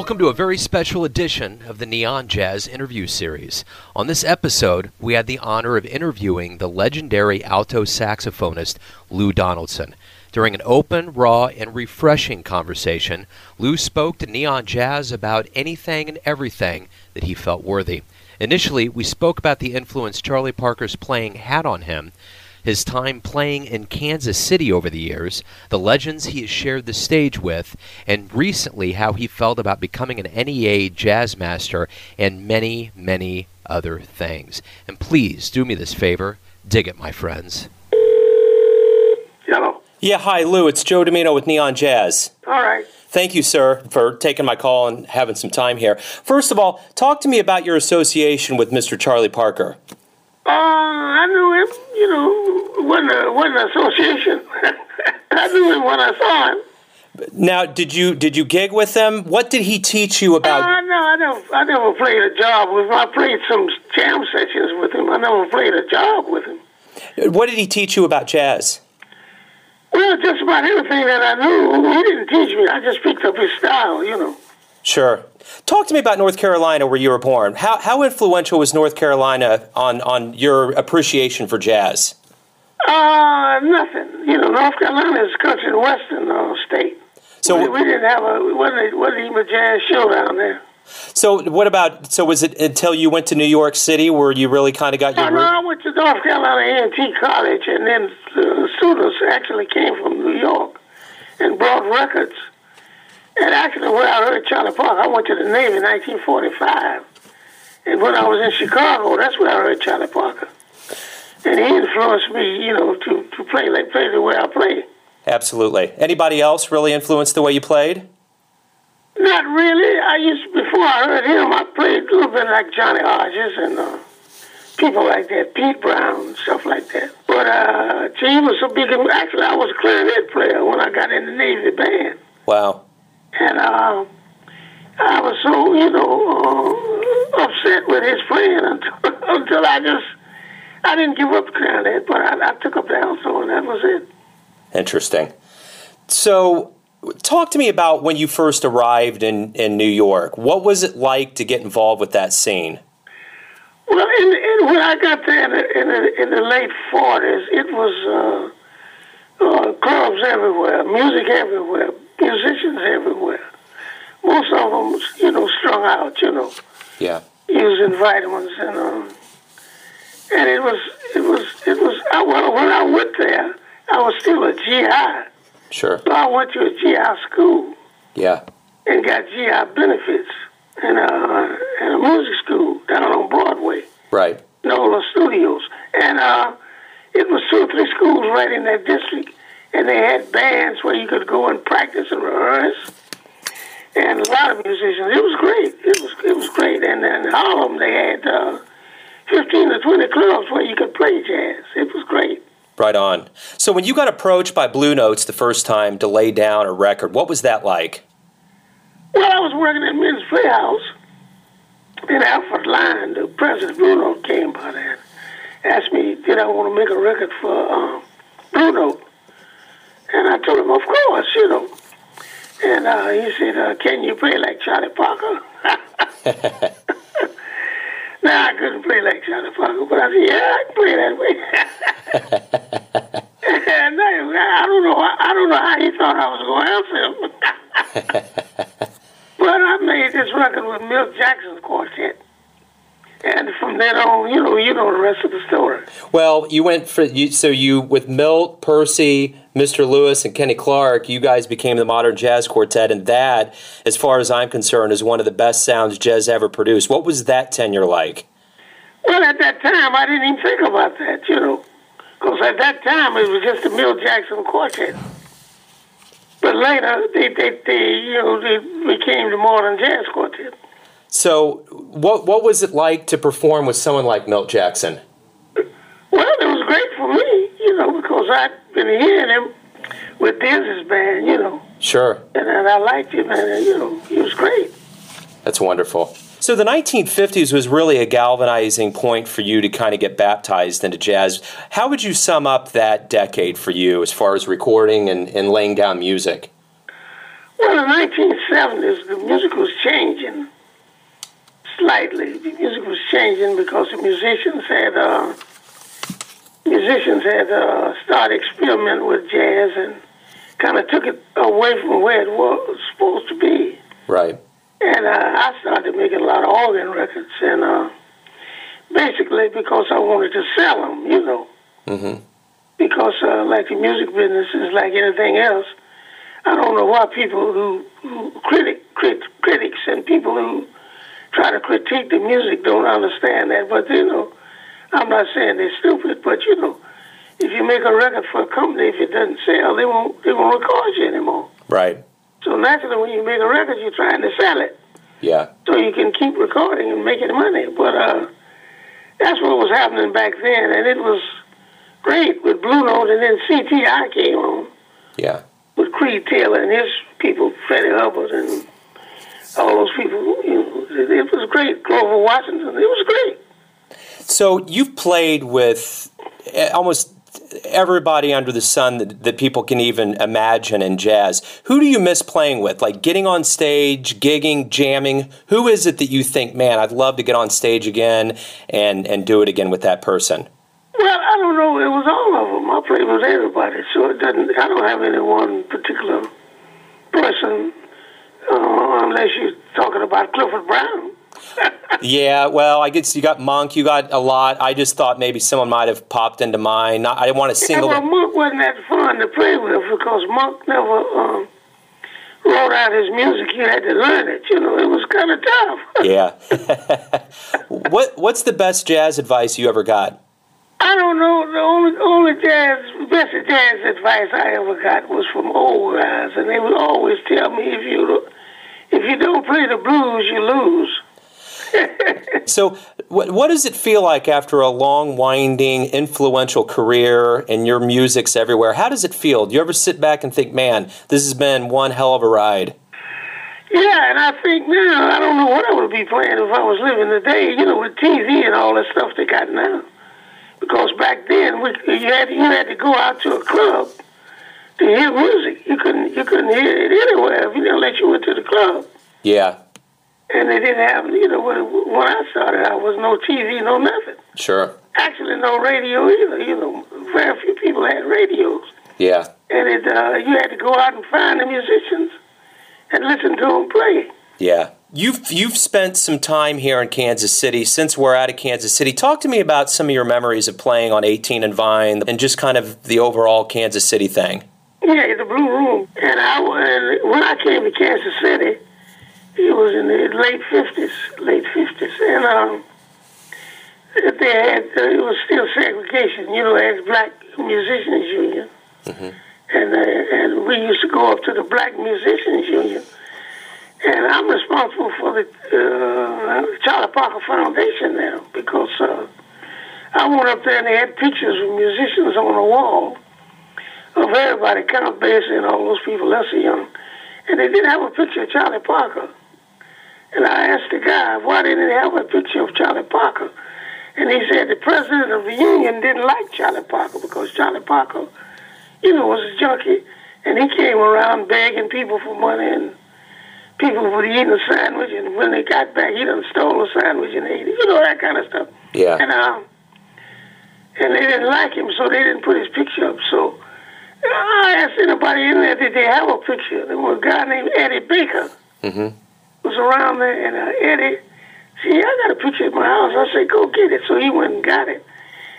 Welcome to a very special edition of the Neon Jazz interview series. On this episode, we had the honor of interviewing the legendary alto saxophonist Lou Donaldson. During an open, raw, and refreshing conversation, Lou spoke to Neon Jazz about anything and everything that he felt worthy. Initially, we spoke about the influence Charlie Parker's playing had on him, his time playing in Kansas City over the years, the legends he has shared the stage with, and recently how he felt about becoming an NEA jazz master, and many, many other things. And please do me this favor dig it, my friends. Hello. Yeah, hi, Lou. It's Joe Dimino with Neon Jazz. All right. Thank you, sir, for taking my call and having some time here. First of all, talk to me about your association with Mr. Charlie Parker. Uh, I knew him. You know, wasn't a, association. I knew him when I saw him. Now, did you did you gig with him? What did he teach you Uh, about? no, I never, I never played a job with him. I played some jam sessions with him. I never played a job with him. What did he teach you about jazz? Well, just about everything that I knew. He didn't teach me. I just picked up his style, you know. Sure. Talk to me about North Carolina, where you were born. How how influential was North Carolina on on your appreciation for jazz? Uh, nothing. You know, North Carolina is a country and western uh, state. So we, we didn't have a, it wasn't, it wasn't even a jazz show down there. so what about so was it until you went to New York City where you really kind of got No, your no, root? I went to North Carolina A&T College, and then the students actually came from New York and brought records. And actually, where I heard Charlie Parker, I went to the Navy in 1945. And when I was in Chicago, that's where I heard Charlie Parker. And he influenced me, you know, to, to play like play the way I play. Absolutely. Anybody else really influenced the way you played? Not really. I used before I heard him, I played a little bit like Johnny Hodges and uh, people like that, Pete Brown, stuff like that. But uh, he was so big. Actually, I was a clarinet player when I got in the Navy band, Wow. And uh, I was so you know uh, upset with his playing until, until I just I didn't give up clarinet, but I, I took up the alto, and that was it. Interesting. So, talk to me about when you first arrived in, in New York. What was it like to get involved with that scene? Well, in, in, when I got there in the, in the, in the late 40s, it was uh, uh, clubs everywhere, music everywhere, musicians everywhere. Most of them, you know, strung out, you know, Yeah. using vitamins and um, and it was it was it was. I, well, when I went there, I was still a GI, Sure. so I went to a GI school Yeah. and got GI benefits and uh, and a music school down on Broadway. Right. Nola Studios, and uh, it was two or three schools right in that district, and they had bands where you could go and practice and rehearse, and a lot of musicians. It was great. It was it was great, and in Harlem they had uh, fifteen to twenty clubs where you could play jazz. It was great. Right on. So, when you got approached by Blue Notes the first time to lay down a record, what was that like? Well, I was working at Minton's Playhouse in Alfred Lion. The president Bruno came by there, asked me did I want to make a record for um, Blue Note, and I told him of course, you know. And uh, he said, uh, "Can you play like Charlie Parker?" now I couldn't play like Charlie Parker, but I said, "Yeah, I can play that way." and I, I don't know. I don't know how he thought I was going to answer him. But I made this record with Milt Jackson's quartet. And from then on, you know, you know the rest of the story. Well, you went for you, so you with Milt, Percy, Mr. Lewis, and Kenny Clarke. You guys became the Modern Jazz Quartet, and that, as far as I'm concerned, is one of the best sounds jazz ever produced. What was that tenure like? Well, at that time, I didn't even think about that, you know, because at that time it was just the Milt Jackson quartet. But later, they, they, they, you know, they became the Modern Jazz Quartet. So, what what was it like to perform with someone like Milt Jackson? Well, it was great for me, you know, because I'd been hearing him with Dizzy's band, you know, Sure, and, and I liked him, and, you know, he was great. that's wonderful. So the 1950s was really a galvanizing point for you to kind of get baptized into jazz. How would you sum up that decade for you as far as recording and, and laying down music? Well, in the 1970s, the music was changing slightly. The music was changing because the musicians had uh, musicians had uh, started experimenting with jazz and kind of took it away from where it was supposed to be. Right. And uh, I started making a lot of organ records, and uh, basically because I wanted to sell them, you know. Mm-hmm. Because uh, like the music business is like anything else. I don't know why people who, who critic, crit, critics and people who try to critique the music don't understand that. But you know, I'm not saying they're stupid, but you know, if you make a record for a company, if it doesn't sell, they won't they won't record you anymore. Right. So naturally, when you make a record, you're trying to sell it Yeah. so you can keep recording and making money. But uh, that's what was happening back then, and it was great with Blue Note, and then CTI came on Yeah. with Creed Taylor and his people, Freddie Hubbard, and all those people. You know, it, was great. Grover Washington, it was great. So you've played with eh, almost everybody under the sun that, that people can even imagine in jazz. Who do you miss playing with? Like getting on stage, gigging, jamming. Who is it that you think, man, I'd love to get on stage again and and do it again with that person? Well, I don't know. It was all of them. I played with everybody, so it doesn't. I don't have any one particular person, unless you're talking about Clifford Brown. Yeah, well, I guess you got Monk, you got a lot. I just thought maybe someone might have popped into mind. Not, I didn't want to Yeah, single. well, Monk wasn't that fun to play with because Monk never um, wrote out his music. You had to learn it. You know, it was kind of tough. Yeah. what What's the best jazz advice you ever got? I don't know. The only only jazz best jazz advice I ever got was from old guys, and they would always tell me if you if you don't play the blues, you lose. So, what, what does it feel like after a long, winding, influential career and your music's everywhere? How does it feel? Do you ever sit back and think, man, this has been one hell of a ride? Yeah, and I think now I don't know what I would be playing if I was living today. You know, with TV and all the stuff they got now. Because back then, we, you had you had to go out to a club to hear music. You couldn't you couldn't hear it anywhere if you didn't let you into the club. Yeah, And they didn't have you know when, when I started, I was no TV, no nothing. sure. Actually, no radio either. You know, very few people had radios, Yeah, and it uh, you had to go out and find the musicians and listen to them play. yeah. You've you've spent some time here in Kansas City since we're out of Kansas City. Talk to me about some of your memories of playing on 18 and Vine and just kind of the overall Kansas City thing. Yeah, the Blue Room. And I and when I came to Kansas City, it was in the late fifties, late fifties, and um, they had uh, it was still segregation. You know, as Black Musicians Union, and uh, and we used to go up to the Black Musicians Union. And I'm responsible for the uh, Charlie Parker Foundation now because uh, I went up there and they had pictures of musicians on the wall of everybody, Count Basie and all those people, Lester Young. And they didn't have a picture of Charlie Parker. And I asked the guy, why didn't they have a picture of Charlie Parker? And he said the president of the union didn't like Charlie Parker because Charlie Parker, you know, was a junkie. And he came around begging people for money and people would eat a sandwich. And when they got back, he done stole a sandwich and ate it. You know, that kind of stuff. Yeah. And, um, and they didn't like him, so they didn't put his picture up. So I asked anybody in there, did they have a picture? There was a guy named Eddie Baker Mm-hmm. was around there, and uh, Eddie, see, I got a picture at my house. I said, go get it. So he went and got it.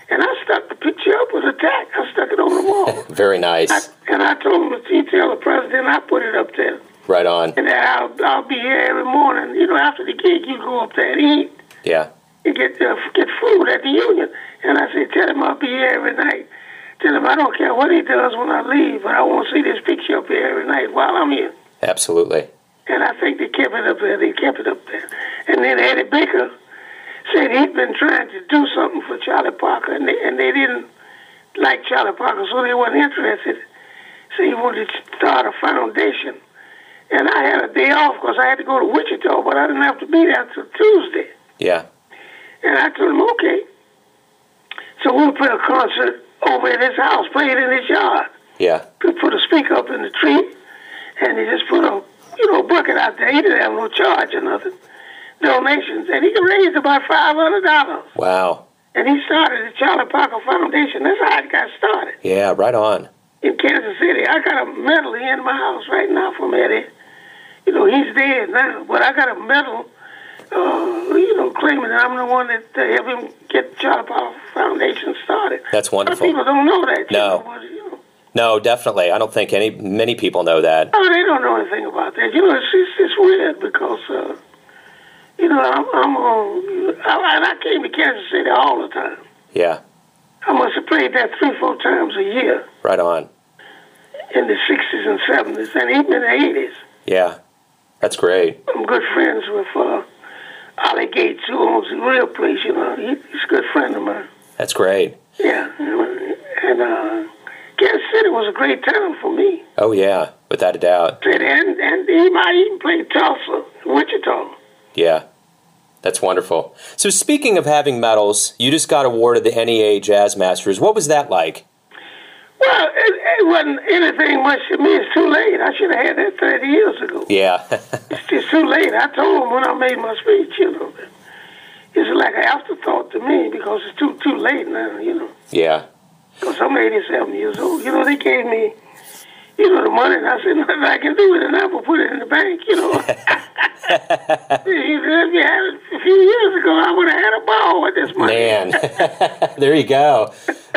And I stuck the picture up with a tack. I stuck it on the wall. Very nice. I, and I told him, you tell the president I put it up there. Right on. And I'll, I'll be here every morning. You know, after the gig, you go up there and eat. Yeah. You get uh, get food at the union. And I said, tell him I'll be here every night. Tell him I don't care what he does when I leave, but I want to see this picture up here every night while I'm here. Absolutely. And I think they kept it up there. They kept it up there. And then Eddie Baker said he'd been trying to do something for Charlie Parker, and they, and they didn't like Charlie Parker, so they weren't interested. So he wanted to start a foundation. And I had a day off because I had to go to Wichita, but I didn't have to be there until Tuesday. Yeah. And I told him, okay. So we'll play a concert over at his house, play it in his yard. Yeah. Put a speaker up in the tree, and he just put a you know, bucket out there. He didn't have no charge or nothing, donations, and he raised about five hundred dollars. Wow. And he started the Charlie Parker Foundation. That's how it got started Yeah, right on. in Kansas City. I got a medal here in my house right now from Eddie. You know, he's dead now, but I got a medal, uh, claiming that I'm the one that uh, helped him get the Charlie Parker Foundation started. That's wonderful. people don't know that. No. know, you know, No, definitely. I don't think any many people know that. Oh, they don't know anything about that. You know, it's it's, it's weird because uh, you know I'm I'm on, I, and I came to Kansas City all the time. Yeah, I must have played that three four times a year right on. in the sixties and seventies and even in the eighties. Yeah, that's great. I'm good friends with uh, Ollie Gates, who owns the real place. You know, he, he's a good friend of mine. That's great. Yeah, and uh, Kansas City was a great town for me. Oh yeah, without a doubt. And and he might even play Tulsa, Wichita. Yeah, that's wonderful. So speaking of having medals, you just got awarded the NEA Jazz Masters. What was that like? Well, it, it wasn't anything much to me. It's too late. I should have had that 30 years ago. Yeah, It's just too late. I told him when I made my speech, you know, it's like an afterthought to me because it's too too late now, you know. yeah, Because I'm 87 years old. You know, they gave me, you know, the money, and I said, nothing I can do with it now but put it in the bank, you know. if you had it a few years ago, I would have had a ball with this money. man. there you go.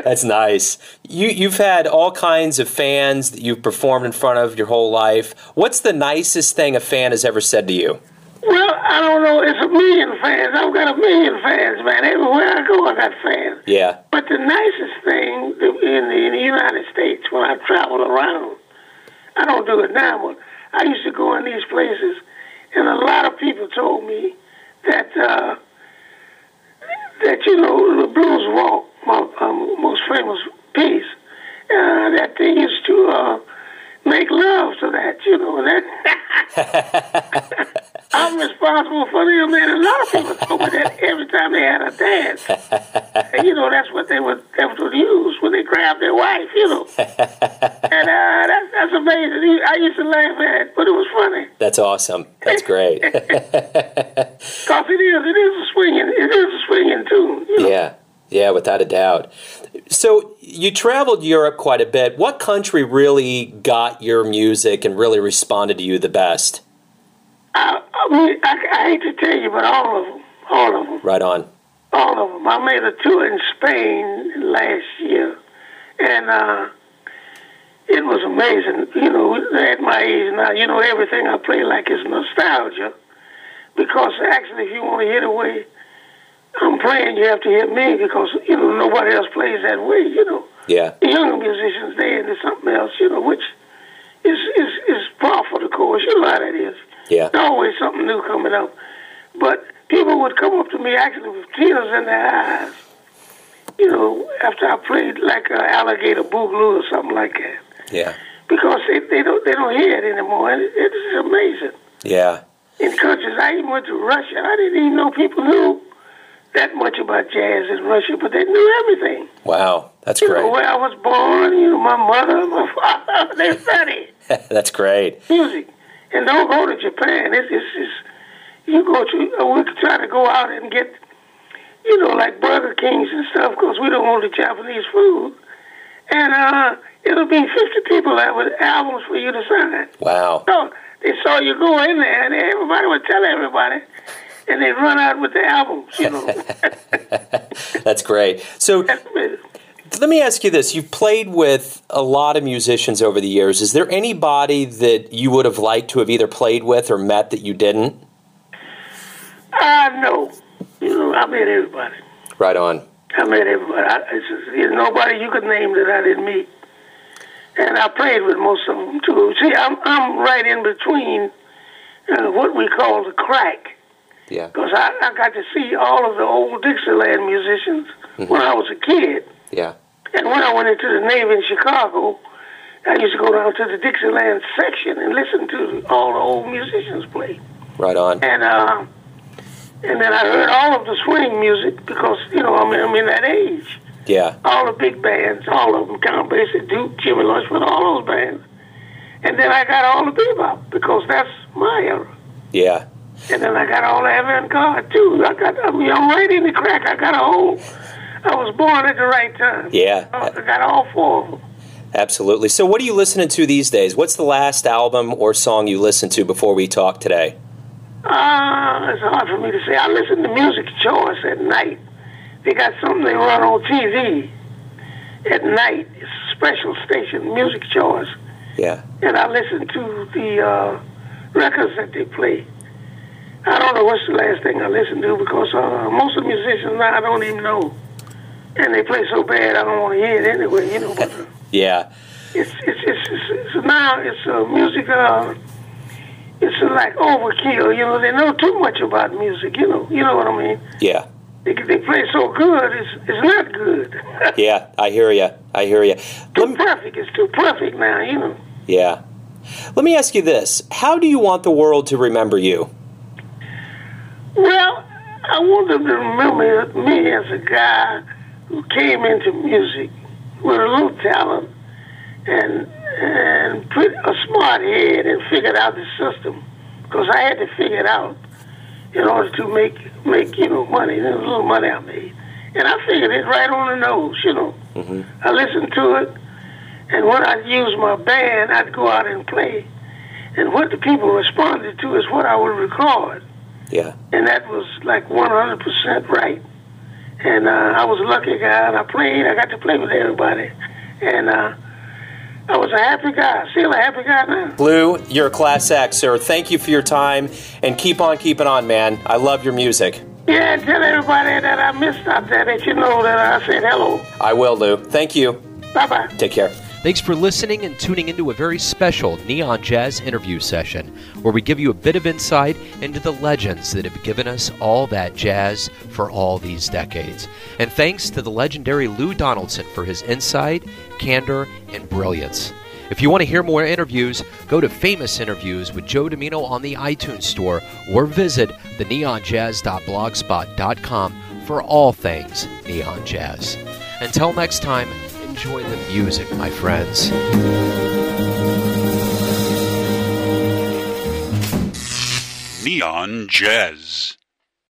That's nice. You you've had all kinds of fans that you've performed in front of your whole life. What's the nicest thing a fan has ever said to you? Well, I don't know. It's a million fans. I've got a million fans, man. Everywhere I go, I got fans. Yeah, But the nicest thing in the, in the United States when I travel around, I don't do it now, but I used to go in these places, and a lot of people told me that uh, that you know the Blues Walk, um, most famous piece, uh, that they used to uh, make love to that, you know that. I'm responsible for them, man. A lot of people told me that every time they had a dance. And, you know, that's what they would they would use when they grabbed their wife, you know. And uh, that's that's amazing. I used to laugh at it, but it was funny. that's awesome. That's great. Cause it is, it is a swinging, it is a swinging tune. You know? Yeah, without a doubt. So you traveled Europe quite a bit. What country really got your music and really responded to you the best? I, I mean, I, I hate to tell you, but all of them, all of them, Right on. all of them. I made a tour in Spain last year, and uh, it was amazing. You know, at my age now, you know, everything I play like is nostalgia. Because actually, if you want to hear the way I'm playing, you have to hear me because you know nobody else plays that way. You know, Yeah, the younger musicians they into something else. You know, which is is is par for the course. You know how that is. yeah, There's always something new coming up. But people would come up to me actually with tears in their eyes. You know, after I played like uh, Alligator Bogaloo or something like that, yeah, because they, they don't they don't hear it anymore. And it, it's amazing. yeah, In countries, I even went to Russia. I didn't even know people knew that much about jazz in Russia, but they knew everything. Wow, that's You know, great. where I was born, you know, my mother, my father, they studied. that's great. music. And don't go to Japan. It's, it's, it's you go to, uh, we try to go out and get, you know, like Burger Kings and stuff, because we don't want the Japanese food. And uh, it'll be 50 people there with albums for you to sign. Wow, So they saw you go in there, and everybody would tell everybody, and they'd run out with the albums, you know. that's great. So let me ask you this: You've played with a lot of musicians over the years. Is there anybody that you would have liked to have either played with or met that you didn't? I know. You know, I met everybody. Right on. I met everybody. I, it's just, there's nobody you could name that I didn't meet. And I played with most of them too. See, I'm I'm right in between uh, what we call the crack, Yeah, because I, I got to see all of the old Dixieland musicians when I was a kid. yeah, And when I went into the Navy in Chicago, I used to go down to the Dixieland section and listen to all the old musicians play. right on. And uh, and then I heard all of the swing music because you know I'm I'm in that age Yeah, all the big bands, all of them, Count Basie, Duke, Jimmy Lunceford, all those bands. And then I got all the bebop because that's my era. Yeah. And then I got all the avant-garde too. I got, I mean, I'm right in the crack. I got a whole, I was born at the right time. Yeah. I got all four of them. Absolutely. So, what are you listening to these days? What's the last album or song you listened to before we talk today? Uh, it's hard for me to say. I listen to music choice at night. They got something they run on TV at night. It's a special station, music choice. Yeah. And I listen to the uh, records that they play. I don't know what's the last thing I listened to because uh, most of the musicians now I don't even know. And they play so bad I don't want to hear it anyway, you know. But, uh, Yeah. it's it's it's, it's, it's now it's uh, music. Uh, it's uh, like overkill. You know, they know too much about music. You know, you know what I mean. Yeah. They they play so good. It's it's not good. Yeah. I hear you. I hear you. too perfect. It's too perfect now. You know. Yeah. Let me ask you this How do you want the world to remember you? Well, I want them to remember me as a guy who came into music with a little talent and and put a smart head and figured out the system. Because I had to figure it out in order to make make you know money. There's a little money I made, and I figured it right on the nose. You know, mm-hmm. I listened to it, and when I used my band, I'd go out and play, and what the people responded to is what I would record Yeah. and that was like 100% right. And uh, I was a lucky guy, and I played. I got to play with everybody, and uh, I was a happy guy. Still a happy guy now. Lou, you're a class act, sir. Thank you for your time and keep on keeping on, man. I love your music. Yeah, and tell everybody that I missed out there that you know that I said hello. I will, Lou. Thank you. Bye bye. Take care. Thanks for listening and tuning into a very special Neon Jazz interview session where we give you a bit of insight into the legends that have given us all that jazz for all these decades. And thanks to the legendary Lou Donaldson for his insight, candor, and brilliance. If you want to hear more interviews, go to Famous Interviews with Joe Dimino on the iTunes Store or visit theneonjazz.blogspot.com for all things neon jazz. Until next time, enjoy the music, my friends. Neon Jazz.